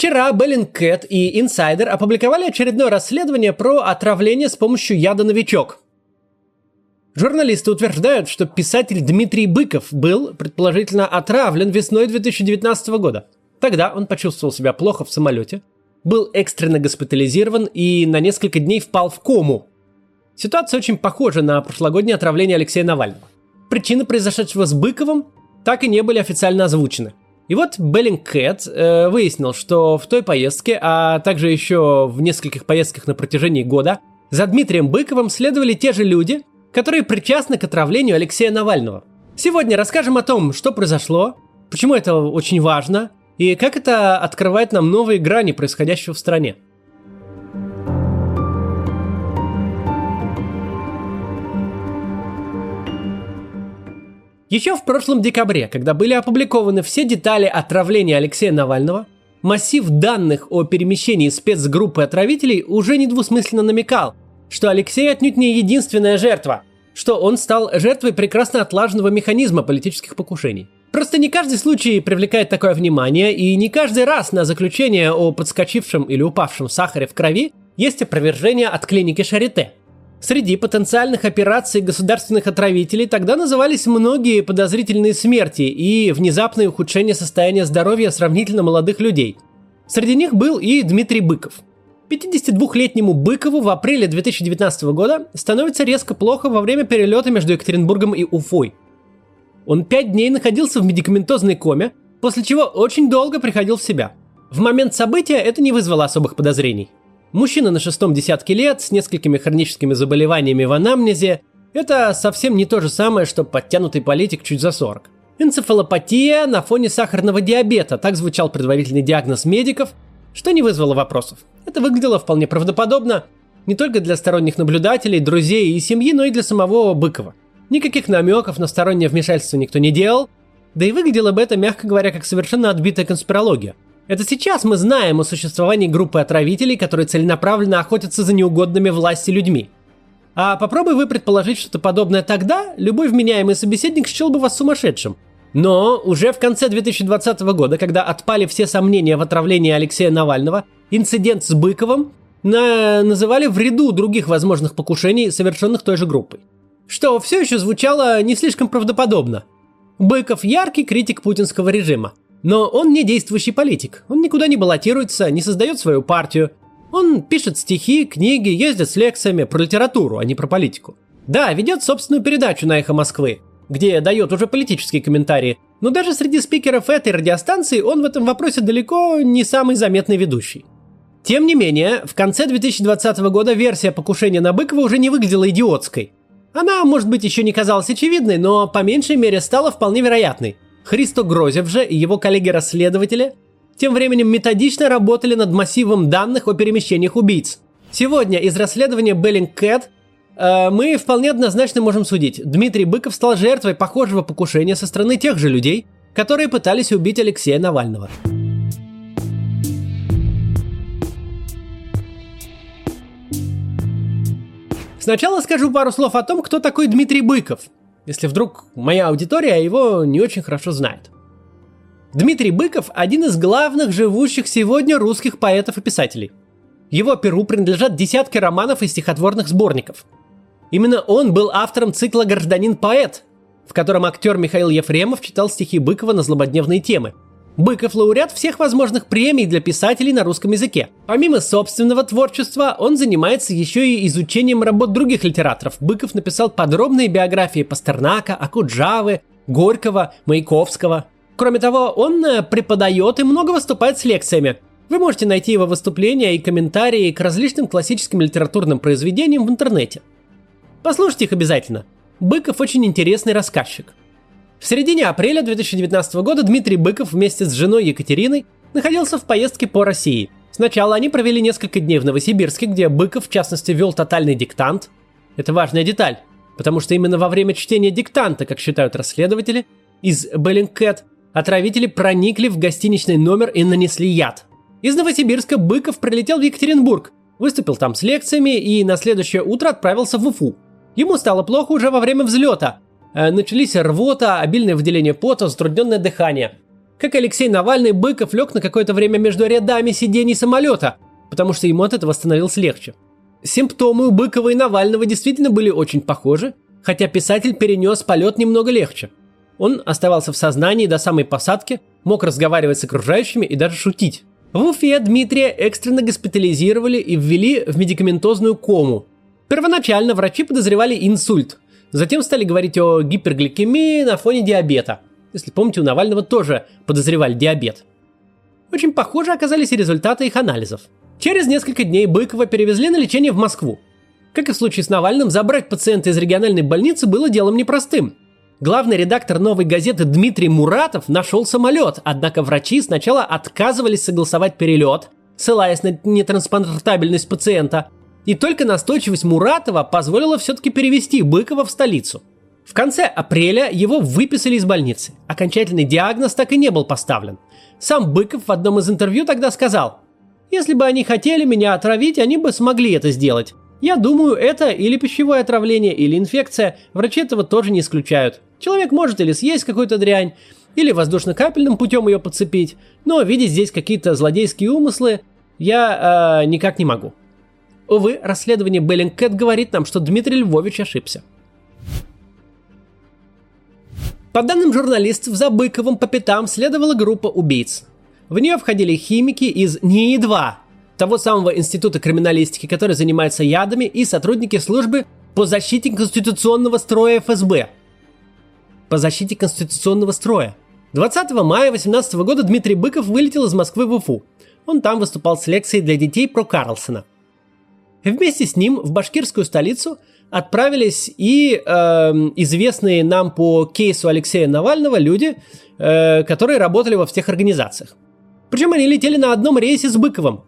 Вчера Bellingcat и Insider опубликовали очередное расследование про отравление с помощью яда «Новичок». Журналисты утверждают, что писатель Дмитрий Быков был, предположительно, отравлен весной 2019 года. Тогда он почувствовал себя плохо в самолете, был экстренно госпитализирован и на несколько дней впал в кому. Ситуация очень похожа на прошлогоднее отравление Алексея Навального. Причины произошедшего с Быковым так и не были официально озвучены. И вот Беллингкэт э, выяснил, что в той поездке, а также еще в нескольких поездках на протяжении года, за Дмитрием Быковым следовали те же люди, которые причастны к отравлению Алексея Навального. Сегодня расскажем о том, что произошло, почему это очень важно, и как это открывает нам новые грани происходящего в стране. Еще в прошлом декабре, когда были опубликованы все детали отравления Алексея Навального, массив данных о перемещении спецгруппы отравителей уже недвусмысленно намекал, что Алексей отнюдь не единственная жертва, что он стал жертвой прекрасно отлаженного механизма политических покушений. Просто не каждый случай привлекает такое внимание, и не каждый раз на заключение о подскочившем или упавшем сахаре в крови есть опровержение от клиники Шарите – Среди потенциальных операций государственных отравителей тогда назывались многие подозрительные смерти и внезапное ухудшение состояния здоровья сравнительно молодых людей. Среди них был и Дмитрий Быков. 52-летнему Быкову в апреле 2019 года становится резко плохо во время перелета между Екатеринбургом и Уфой. Он пять дней находился в медикаментозной коме, после чего очень долго приходил в себя. В момент события это не вызвало особых подозрений. Мужчина на шестом десятке лет с несколькими хроническими заболеваниями в анамнезе – это совсем не то же самое, что подтянутый политик чуть за 40. Энцефалопатия на фоне сахарного диабета – так звучал предварительный диагноз медиков, что не вызвало вопросов. Это выглядело вполне правдоподобно не только для сторонних наблюдателей, друзей и семьи, но и для самого Быкова. Никаких намеков на стороннее вмешательство никто не делал, да и выглядело бы это, мягко говоря, как совершенно отбитая конспирология – это сейчас мы знаем о существовании группы отравителей, которые целенаправленно охотятся за неугодными власти людьми. А попробуй вы предположить что-то подобное тогда, любой вменяемый собеседник счел бы вас сумасшедшим. Но уже в конце 2020 года, когда отпали все сомнения в отравлении Алексея Навального, инцидент с Быковым на... называли в ряду других возможных покушений, совершенных той же группой. Что все еще звучало не слишком правдоподобно. Быков – яркий критик путинского режима. Но он не действующий политик. Он никуда не баллотируется, не создает свою партию. Он пишет стихи, книги, ездит с лекциями про литературу, а не про политику. Да, ведет собственную передачу на «Эхо Москвы», где дает уже политические комментарии, но даже среди спикеров этой радиостанции он в этом вопросе далеко не самый заметный ведущий. Тем не менее, в конце 2020 года версия покушения на Быкова уже не выглядела идиотской. Она, может быть, еще не казалась очевидной, но по меньшей мере стала вполне вероятной – Христо Грозев же и его коллеги-расследователи тем временем методично работали над массивом данных о перемещениях убийц. Сегодня из расследования Bellingcat э, мы вполне однозначно можем судить. Дмитрий Быков стал жертвой похожего покушения со стороны тех же людей, которые пытались убить Алексея Навального. Сначала скажу пару слов о том, кто такой Дмитрий Быков – если вдруг моя аудитория его не очень хорошо знает. Дмитрий Быков – один из главных живущих сегодня русских поэтов и писателей. Его перу принадлежат десятки романов и стихотворных сборников. Именно он был автором цикла «Гражданин-поэт», в котором актер Михаил Ефремов читал стихи Быкова на злободневные темы – Быков лауреат всех возможных премий для писателей на русском языке. Помимо собственного творчества, он занимается еще и изучением работ других литераторов. Быков написал подробные биографии Пастернака, Акуджавы, Горького, Маяковского. Кроме того, он э, преподает и много выступает с лекциями. Вы можете найти его выступления и комментарии к различным классическим литературным произведениям в интернете. Послушайте их обязательно. Быков очень интересный рассказчик. В середине апреля 2019 года Дмитрий Быков вместе с женой Екатериной находился в поездке по России. Сначала они провели несколько дней в Новосибирске, где Быков, в частности, вел тотальный диктант. Это важная деталь, потому что именно во время чтения диктанта, как считают расследователи, из Беллингкэт отравители проникли в гостиничный номер и нанесли яд. Из Новосибирска Быков прилетел в Екатеринбург, выступил там с лекциями и на следующее утро отправился в Уфу. Ему стало плохо уже во время взлета, начались рвота, обильное выделение пота, затрудненное дыхание. Как Алексей Навальный, Быков лег на какое-то время между рядами сидений самолета, потому что ему от этого становилось легче. Симптомы у Быкова и Навального действительно были очень похожи, хотя писатель перенес полет немного легче. Он оставался в сознании до самой посадки, мог разговаривать с окружающими и даже шутить. В Уфе Дмитрия экстренно госпитализировали и ввели в медикаментозную кому. Первоначально врачи подозревали инсульт, затем стали говорить о гипергликемии на фоне диабета. Если помните, у Навального тоже подозревали диабет. Очень похожи оказались и результаты их анализов. Через несколько дней Быкова перевезли на лечение в Москву. Как и в случае с Навальным, забрать пациента из региональной больницы было делом непростым. Главный редактор «Новой газеты» Дмитрий Муратов нашел самолет, однако врачи сначала отказывались согласовать перелет, ссылаясь на нетранспортабельность пациента, и только настойчивость Муратова позволила все-таки перевести Быкова в столицу. В конце апреля его выписали из больницы. Окончательный диагноз так и не был поставлен. Сам Быков в одном из интервью тогда сказал, «Если бы они хотели меня отравить, они бы смогли это сделать. Я думаю, это или пищевое отравление, или инфекция. Врачи этого тоже не исключают. Человек может или съесть какую-то дрянь, или воздушно-капельным путем ее подцепить, но видеть здесь какие-то злодейские умыслы я э, никак не могу. Увы, расследование Беллингкэт говорит нам, что Дмитрий Львович ошибся. По данным журналистов, за Быковым по пятам следовала группа убийц. В нее входили химики из НИИ-2, того самого института криминалистики, который занимается ядами, и сотрудники службы по защите конституционного строя ФСБ. По защите конституционного строя. 20 мая 18 года Дмитрий Быков вылетел из Москвы в Уфу. Он там выступал с лекцией для детей про Карлсона. Вместе с ним в башкирскую столицу отправились и э, известные нам по кейсу Алексея Навального люди, э, которые работали во всех организациях. Причем они летели на одном рейсе с Быковым.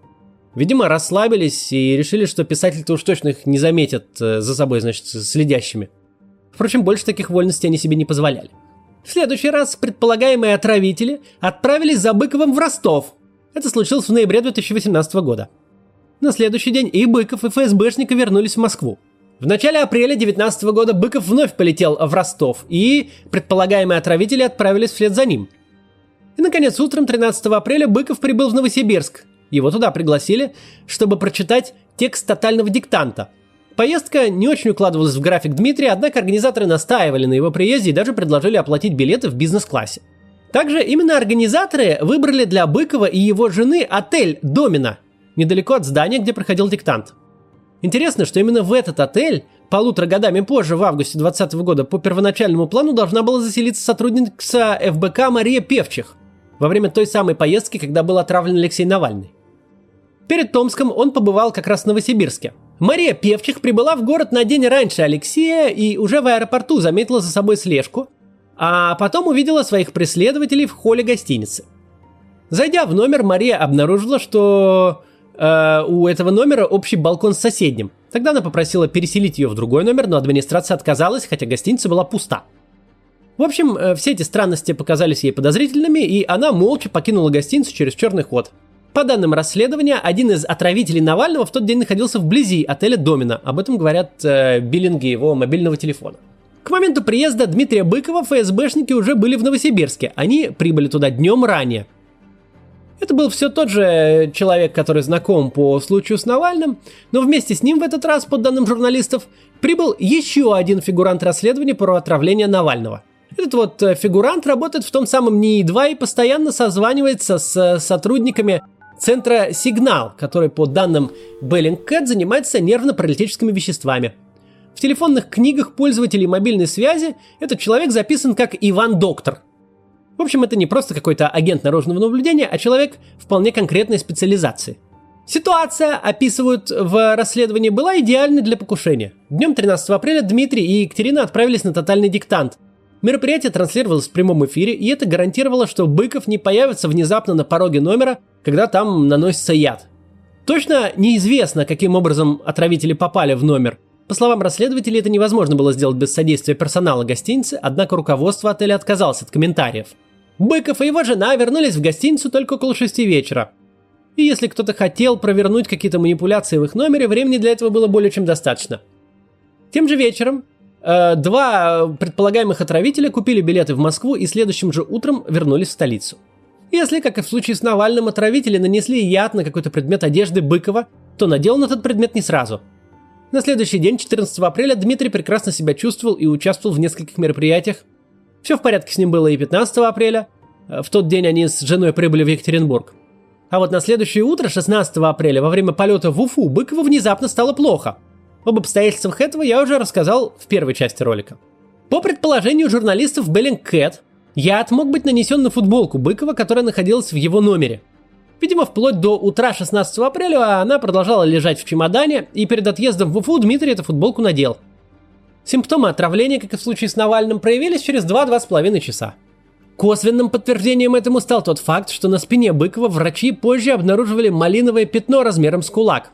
Видимо, расслабились и решили, что писатель-то уж точно их не заметят э, за собой, значит, следящими. Впрочем, больше таких вольностей они себе не позволяли. В следующий раз предполагаемые отравители отправились за Быковым в Ростов. Это случилось в ноябре 2018 года. На следующий день и Быков, и ФСБшники вернулись в Москву. В начале апреля 2019 года Быков вновь полетел в Ростов, и предполагаемые отравители отправились вслед за ним. И, наконец, утром 13 апреля Быков прибыл в Новосибирск, его туда пригласили, чтобы прочитать текст тотального диктанта. Поездка не очень укладывалась в график Дмитрия, однако организаторы настаивали на его приезде и даже предложили оплатить билеты в бизнес-классе. Также именно организаторы выбрали для Быкова и его жены отель «Домина», недалеко от здания, где проходил диктант. Интересно, что именно в этот отель полутора годами позже, в августе 2020 года, по первоначальному плану должна была заселиться сотрудница ФБК Мария Певчих во время той самой поездки, когда был отравлен Алексей Навальный. Перед Томском он побывал как раз в Новосибирске. Мария Певчих прибыла в город на день раньше Алексея и уже в аэропорту заметила за собой слежку, а потом увидела своих преследователей в холле гостиницы. Зайдя в номер, Мария обнаружила, что э, у этого номера общий балкон с соседним. Тогда она попросила переселить ее в другой номер, но администрация отказалась, хотя гостиница была пуста. В общем, э, все эти странности показались ей подозрительными, и она молча покинула гостиницу через черный ход – по данным расследования, один из отравителей Навального в тот день находился вблизи отеля Домина. Об этом говорят э, биллинги его мобильного телефона. К моменту приезда Дмитрия Быкова ФСБшники уже были в Новосибирске. Они прибыли туда днем ранее. Это был все тот же человек, который знаком по случаю с Навальным, но вместе с ним в этот раз, по данным журналистов, прибыл еще один фигурант расследования про отравление Навального. Этот вот э, фигурант работает в том самом НИИ-2 и постоянно созванивается с э, сотрудниками центра «Сигнал», который, по данным Bellingcat, занимается нервно-паралитическими веществами. В телефонных книгах пользователей мобильной связи этот человек записан как Иван Доктор. В общем, это не просто какой-то агент наружного наблюдения, а человек вполне конкретной специализации. Ситуация, описывают в расследовании, была идеальной для покушения. Днем 13 апреля Дмитрий и Екатерина отправились на тотальный диктант – Мероприятие транслировалось в прямом эфире, и это гарантировало, что Быков не появится внезапно на пороге номера, когда там наносится яд. Точно неизвестно, каким образом отравители попали в номер. По словам расследователей, это невозможно было сделать без содействия персонала гостиницы, однако руководство отеля отказалось от комментариев. Быков и его жена вернулись в гостиницу только около шести вечера. И если кто-то хотел провернуть какие-то манипуляции в их номере, времени для этого было более чем достаточно. Тем же вечером Э, два предполагаемых отравителя купили билеты в Москву и следующим же утром вернулись в столицу. Если, как и в случае с Навальным, отравители нанесли яд на какой-то предмет одежды Быкова, то надел на этот предмет не сразу. На следующий день, 14 апреля, Дмитрий прекрасно себя чувствовал и участвовал в нескольких мероприятиях. Все в порядке с ним было и 15 апреля. В тот день они с женой прибыли в Екатеринбург. А вот на следующее утро, 16 апреля, во время полета в Уфу, Быкову внезапно стало плохо. Об обстоятельствах этого я уже рассказал в первой части ролика. По предположению журналистов Bellingcat, яд мог быть нанесен на футболку Быкова, которая находилась в его номере. Видимо, вплоть до утра 16 апреля она продолжала лежать в чемодане, и перед отъездом в Уфу Дмитрий эту футболку надел. Симптомы отравления, как и в случае с Навальным, проявились через 2-2,5 часа. Косвенным подтверждением этому стал тот факт, что на спине Быкова врачи позже обнаруживали малиновое пятно размером с кулак.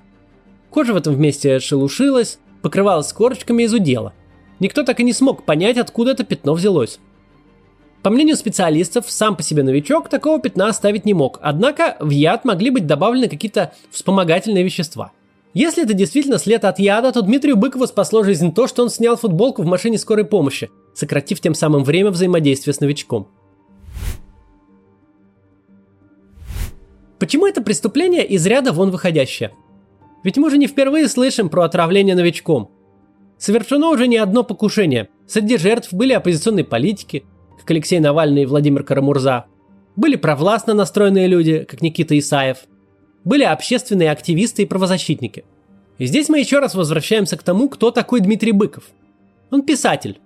Кожа в этом месте шелушилась, покрывалась корочками и зудела. Никто так и не смог понять, откуда это пятно взялось. По мнению специалистов, сам по себе новичок такого пятна оставить не мог, однако в яд могли быть добавлены какие-то вспомогательные вещества. Если это действительно след от яда, то Дмитрию Быкову спасло жизнь то, что он снял футболку в машине скорой помощи, сократив тем самым время взаимодействия с новичком. Почему это преступление из ряда вон выходящее? Ведь мы же не впервые слышим про отравление новичком. Совершено уже не одно покушение. Среди жертв были оппозиционные политики, как Алексей Навальный и Владимир Карамурза. Были провластно настроенные люди, как Никита Исаев. Были общественные активисты и правозащитники. И здесь мы еще раз возвращаемся к тому, кто такой Дмитрий Быков. Он писатель.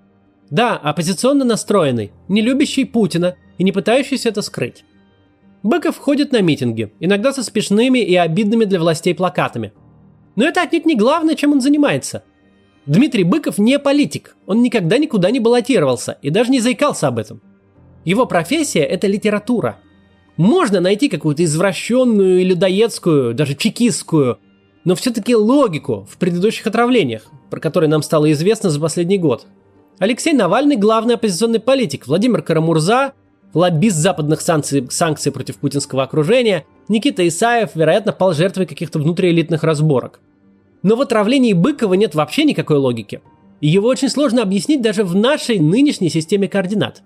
Да, оппозиционно настроенный, не любящий Путина и не пытающийся это скрыть. Быков ходит на митинги, иногда со смешными и обидными для властей плакатами. Но это отнюдь не главное, чем он занимается. Дмитрий Быков не политик, он никогда никуда не баллотировался и даже не заикался об этом. Его профессия – это литература. Можно найти какую-то извращенную людоедскую, даже чекистскую, но все-таки логику в предыдущих отравлениях, про которые нам стало известно за последний год. Алексей Навальный – главный оппозиционный политик, Владимир Карамурза лоббист западных санкций, санкций против путинского окружения, Никита Исаев, вероятно, пал жертвой каких-то внутриэлитных разборок. Но в отравлении Быкова нет вообще никакой логики. И его очень сложно объяснить даже в нашей нынешней системе координат.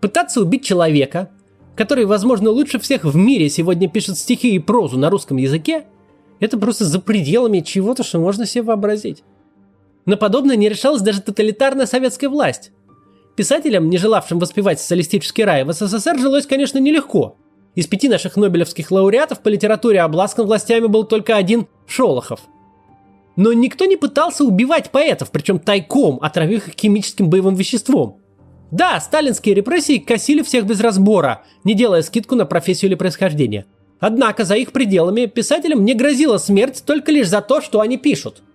Пытаться убить человека, который, возможно, лучше всех в мире сегодня пишет стихи и прозу на русском языке, это просто за пределами чего-то, что можно себе вообразить. На подобное не решалась даже тоталитарная советская власть. Писателям, не желавшим воспевать социалистический рай, в СССР жилось, конечно, нелегко. Из пяти наших нобелевских лауреатов по литературе обласкан властями был только один Шолохов. Но никто не пытался убивать поэтов, причем тайком, отравив их химическим боевым веществом. Да, сталинские репрессии косили всех без разбора, не делая скидку на профессию или происхождение. Однако за их пределами писателям не грозила смерть только лишь за то, что они пишут –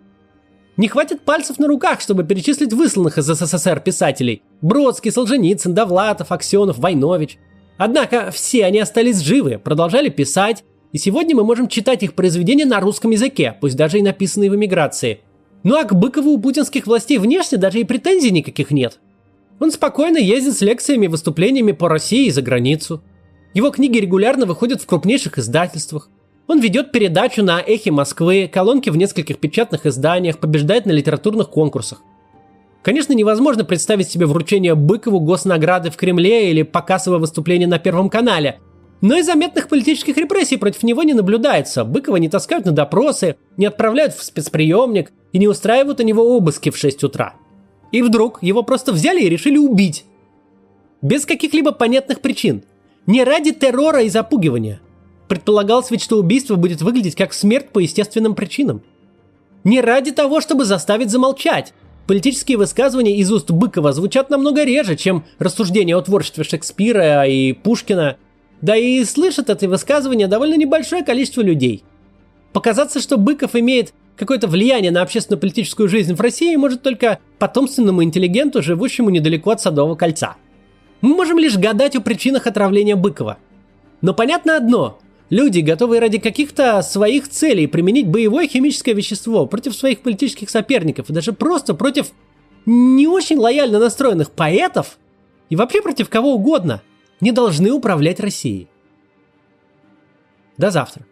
не хватит пальцев на руках, чтобы перечислить высланных из СССР писателей. Бродский, Солженицын, Довлатов, Аксенов, Войнович. Однако все они остались живы, продолжали писать, и сегодня мы можем читать их произведения на русском языке, пусть даже и написанные в эмиграции. Ну а к Быкову у путинских властей внешне даже и претензий никаких нет. Он спокойно ездит с лекциями и выступлениями по России и за границу. Его книги регулярно выходят в крупнейших издательствах. Он ведет передачу на Эхе Москвы, колонки в нескольких печатных изданиях, побеждает на литературных конкурсах. Конечно, невозможно представить себе вручение Быкову госнаграды в Кремле или показовое выступление на Первом канале. Но и заметных политических репрессий против него не наблюдается. Быкова не таскают на допросы, не отправляют в спецприемник и не устраивают у него обыски в 6 утра. И вдруг его просто взяли и решили убить. Без каких-либо понятных причин. Не ради террора и запугивания – Предполагалось ведь, что убийство будет выглядеть как смерть по естественным причинам. Не ради того, чтобы заставить замолчать. Политические высказывания из уст Быкова звучат намного реже, чем рассуждения о творчестве Шекспира и Пушкина. Да и слышат эти высказывания довольно небольшое количество людей. Показаться, что Быков имеет какое-то влияние на общественно-политическую жизнь в России может только потомственному интеллигенту, живущему недалеко от Садового кольца. Мы можем лишь гадать о причинах отравления Быкова. Но понятно одно – Люди, готовые ради каких-то своих целей применить боевое химическое вещество против своих политических соперников и даже просто против не очень лояльно настроенных поэтов и вообще против кого угодно, не должны управлять Россией. До завтра.